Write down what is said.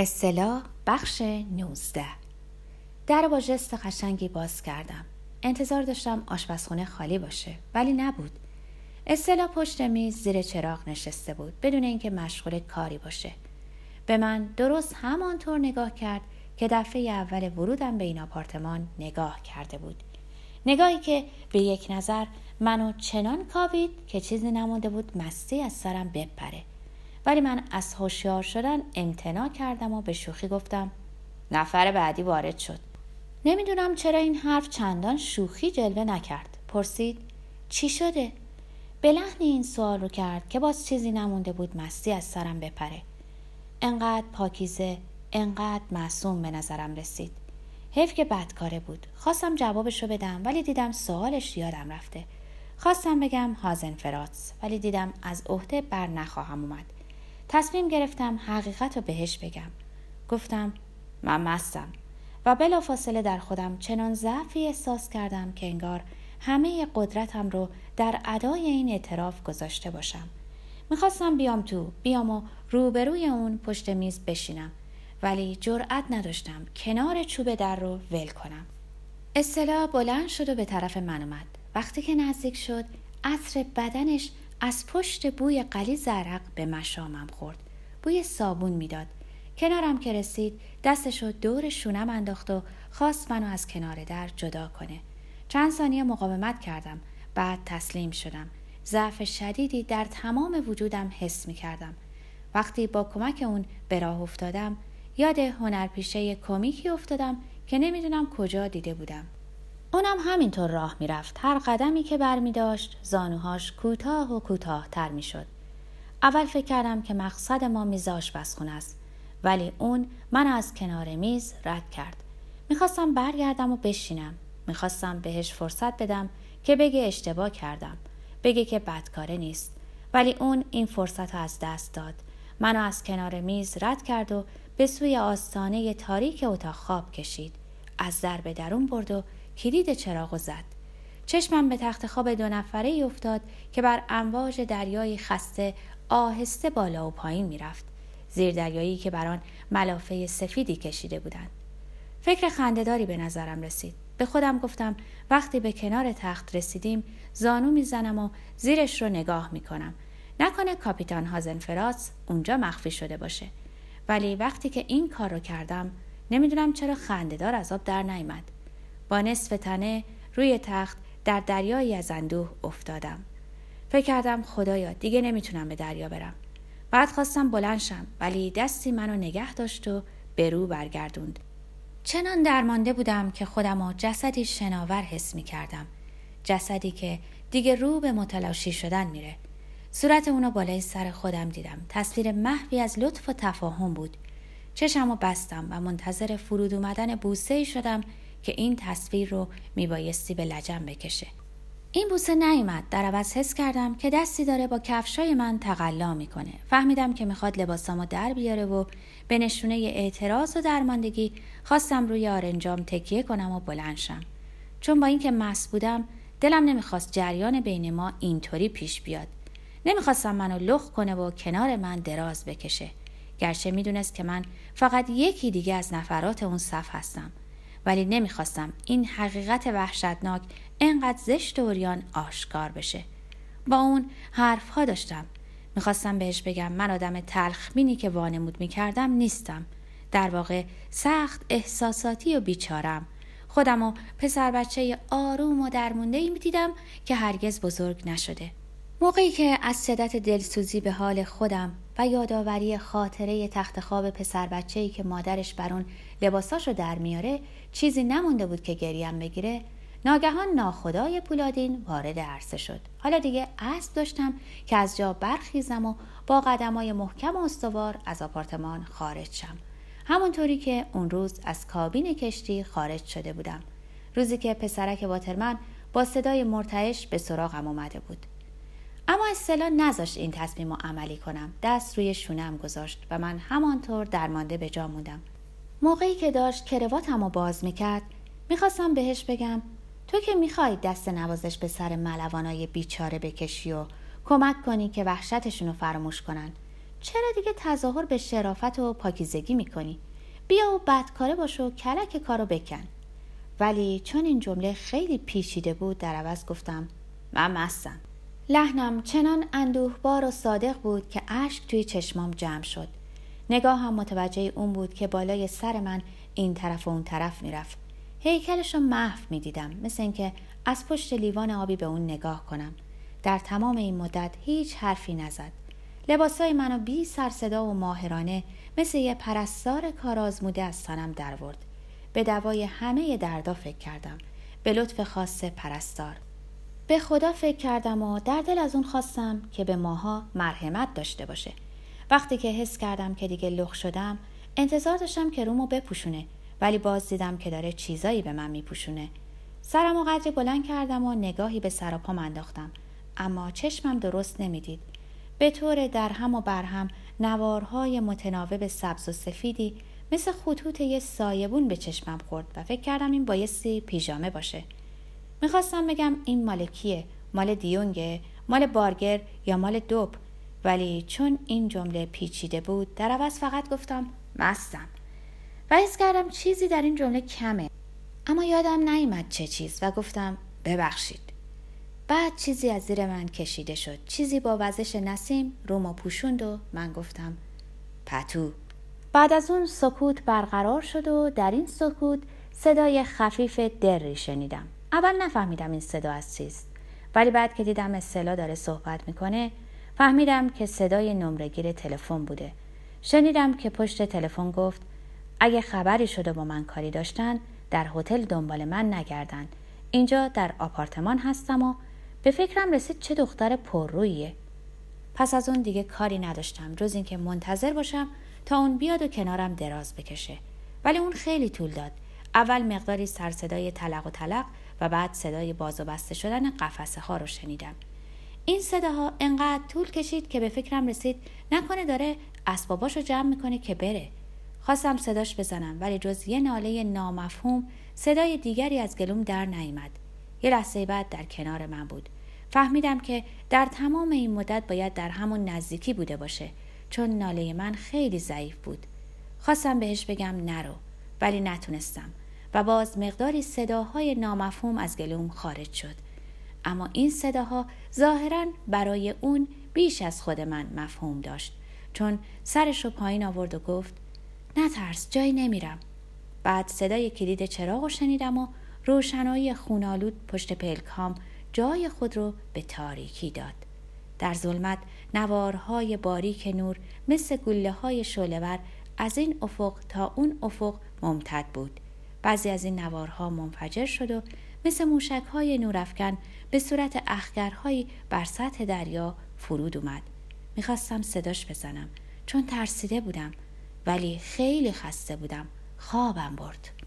اصطلاح بخش 19 در با جست قشنگی باز کردم. انتظار داشتم آشپزخونه خالی باشه ولی نبود. اصطلاح پشت میز زیر چراغ نشسته بود بدون اینکه مشغول کاری باشه. به من درست همانطور نگاه کرد که دفعه اول ورودم به این آپارتمان نگاه کرده بود. نگاهی که به یک نظر منو چنان کاوید که چیزی نمونده بود مستی از سرم بپره. ولی من از هوشیار شدن امتناع کردم و به شوخی گفتم نفر بعدی وارد شد. نمی‌دونم چرا این حرف چندان شوخی جلوه نکرد. پرسید چی شده؟ به لحن این سوال رو کرد که باز چیزی نمونده بود مستی از سرم بپره. انقدر پاکیزه انقدر معصوم به نظرم رسید. حیف که بدکاره بود. خواستم جوابش رو بدم ولی دیدم سوالش یادم رفته. خواستم بگم هازن فراتس ولی دیدم از عهده بر نخواهم اومد. تصمیم گرفتم حقیقت رو بهش بگم. گفتم من مستم. و بلا فاصله در خودم چنان ضعفی احساس کردم که انگار همه قدرتم رو در ادای این اعتراف گذاشته باشم. می‌خواستم بیام تو بیام و روبروی اون پشت میز بشینم. ولی جرأت نداشتم کنار چوب در رو ول کنم. اصطلاح بلند شد و به طرف من اومد. وقتی که نزدیک شد عطر بدنش از پشت بوی قلی زرق به مشامم خورد. بوی صابون می‌داد. کنارم که رسید دستشو دور شونم انداخت و خواست منو از کنار در جدا کنه. چند ثانیه مقاومت کردم. بعد تسلیم شدم. ضعف شدیدی در تمام وجودم حس می کردم وقتی با کمک اون به راه افتادم یاد هنرپیشه کمیکی افتادم که نمی‌دونم کجا دیده بودم. اونم همینطور راه می‌رفت. هر قدمی که بر می داشت زانوهاش کوتاه و کوتاه تر می شد. اول فکر کردم که مقصد ما میز آشپزخونه است. ولی اون من از کنار میز رد کرد. می‌خواستم برگردم و بشینم. می‌خواستم بهش فرصت بدم که بگه اشتباه کردم. بگه که بدکاره نیست. ولی اون این فرصت رو از دست داد. منو از کنار میز رد کرد و به سوی آستانه تاریک اتاق خواب کشید. از در به درون برد و کلید چراغ زد. چشمم به تخت خواب دو نفره ای افتاد که بر امواج دریای خسته آهسته بالا و پایین می‌رفت. زیر دریایی که بر آن ملافه سفیدی کشیده بودند. فکر خندهداری به نظرم رسید. به خودم گفتم وقتی به کنار تخت رسیدیم زانو می‌زنم و زیرش رو نگاه می‌کنم. نکنه کاپیتان هازنفراس اونجا مخفی شده باشه. ولی وقتی که این کار رو کردم نمی‌دونم چرا خندهدار از آب در نیامد. با نصف تنه روی تخت در دریایی از اندوه افتادم فکر کردم خدایا دیگه نمی‌تونم به دریا برم بعد خواستم بلنشم ولی دستی منو نگه داشت و به رو برگردوند چنان درمانده بودم که خودم و جسدی شناور حس می کردم. جسدی که دیگه رو به متلاشی شدن میره. صورت اونو بالای سر خودم دیدم. تصویر محوی از لطف و تفاهم بود. چشم و بستم و منتظر فرود اومدن بوسه شدم که این تصویر رو میبایستی به لجم بکشه. این بوسه نیومد. در عوض حس کردم که دستی داره با کفشای من تقلا می‌کنه. فهمیدم که می‌خواد لباسامو در بیاره و به نشونه اعتراض و درماندگی خواستم روی آرنجام تکیه کنم و بلنشم چون با اینکه مس بودم دلم نمی‌خواست جریان بین ما اینطوری پیش بیاد. نمی‌خواستم منو لخ کنه و کنار من دراز بکشه. گرچه می‌دونست که من فقط یکی دیگه از نفرات اون صف هستم. ولی نمی‌خواستم این حقیقت وحشتناک انقدر زشت و اوریان آشکار بشه. با اون حرف ها داشتم. می‌خواستم بهش بگم من آدم تلخمینی که وانمود می‌کردم نیستم. در واقع سخت احساساتی و بیچارم. خودم و پسر بچه آروم و درمونده ای می‌دیدم که هرگز بزرگ نشده. موقعی که از صدت دلسوزی به حال خودم و یادآوری خاطره تخت خواب پسر بچه ای که مادرش بر اون لباساشو در میاره چیزی نمونده بود که گریم بگیره. ناگهان ناخدای پولادین وارد عرصه شد. حالا دیگه اسب داشتم که از جا برخیزم و با قدمای محکم و استوار از آپارتمان خارج شم. همونطوری که اون روز از کابین کشتی خارج شده بودم. روزی که پسرک واترمن با صدای مرتعش به سراغم اومده بود. اما اصطلاح نذاشت این تصمیم رو عملی کنم. دست روی شونم گذاشت و من همانطور درمانده به جا موندم. موقعی که داشت کرواتم رو باز می‌کرد می‌خواستم بهش بگم تو که می‌خوای دست نوازش به سر ملوانای بیچاره بکشی و کمک کنی که وحشتشون رو فراموش کنن. چرا دیگه تظاهر به شرافت و پاکیزگی می‌کنی؟ بیا و بدکاره باش و کلک کارو بکن. ولی چون این جمله خیلی پیچیده بود در عوض گفتم من مستم. لحنم چنان اندوهبار و صادق بود که اشک توی چشمام جمع شد. نگاه هم متوجه اون بود که بالای سر من این طرف و اون طرف می‌رفت. هیکلش رو محو می‌دیدم مثل اینکه از پشت لیوان آبی به اون نگاه کنم. در تمام این مدت هیچ حرفی نزد. لباسای منو بی سر صدا و ماهرانه مثل یه پرستار کارآزموده از تنم درورد. به دوای همه دردا فکر کردم. به لطف خاص پرستار. به خدا فکر کردم و در دل از اون خواستم که به ماها مرحمت داشته باشه. وقتی که حس کردم که دیگه لخ شدم انتظار داشتم که رومو بپوشونه ولی باز دیدم که داره چیزایی به من میپوشونه. سرم و قدری بلند کردم و نگاهی به سراپام انداختم. اما چشمم درست نمی‌دید. به طور در هم و برهم نوارهای متناوب سبز و سفیدی مثل خطوط یه سایبون به چشمم خورد و فکر کردم این بایستی پیژامه باشه. می‌خواستم بگم این مال کیه؟ مال دیونگه؟ مال بارگر یا مال دوب ولی چون این جمله پیچیده بود در عوض فقط گفتم مستم. و حس کردم چیزی در این جمله کمه. اما یادم نیامد چه چیز و گفتم ببخشید. بعد چیزی از زیر من کشیده شد. چیزی با وزش نسیم رومو پوشوند و من گفتم پتو. بعد از اون سکوت برقرار شد و در این سکوت صدای خفیف دری شنیدم. اول نفهمیدم این صدا از چیست. ولی بعد که دیدم اصلا داره صحبت می‌کنه فهمیدم که صدای نمرهگیر تلفن بوده. شنیدم که پشت تلفن گفت اگه خبری شده با من کاری داشتن در هتل دنبال من نگردن. اینجا در آپارتمان هستم و به فکرم رسید چه دختر پررویه پس از اون دیگه کاری نداشتم جز اینکه منتظر باشم تا اون بیاد و کنارم دراز بکشه. ولی اون خیلی طول داد. اول مقداری سر صدای تلق و تلق و بعد صدای باز و بسته شدن قفسه ها رو شنیدم. این صداها انقدر طول کشید که به فکرم رسید نکنه داره اسباباش رو جمع می‌کنه که بره. خواستم صداش بزنم ولی جز یه ناله نامفهوم صدای دیگری از گلوم در نیامد. یه لحظه بعد در کنار من بود. فهمیدم که در تمام این مدت باید در همون نزدیکی بوده باشه چون ناله من خیلی ضعیف بود. خواستم بهش بگم نرو ولی نتونستم. و باز مقداری صداهای نامفهوم از گلوم خارج شد. اما این صداها ظاهرا برای اون بیش از خود من مفهوم داشت. چون سرش رو پایین آورد و گفت نترس جایی نمیرم. بعد صدای کلید چراغ شنیدم و روشنایی خونالود پشت پلکام جای خود رو به تاریکی داد. در ظلمت نوارهای باریک نور مثل گله های از این افق تا اون افق ممتد بود. بعضی از این نوارها منفجر شد و مثل موشک های نورافکن به صورت اخگرهایی بر سطح دریا فرود اومد. می‌خواستم صداش بزنم چون ترسیده بودم ولی خیلی خسته بودم. خوابم برد.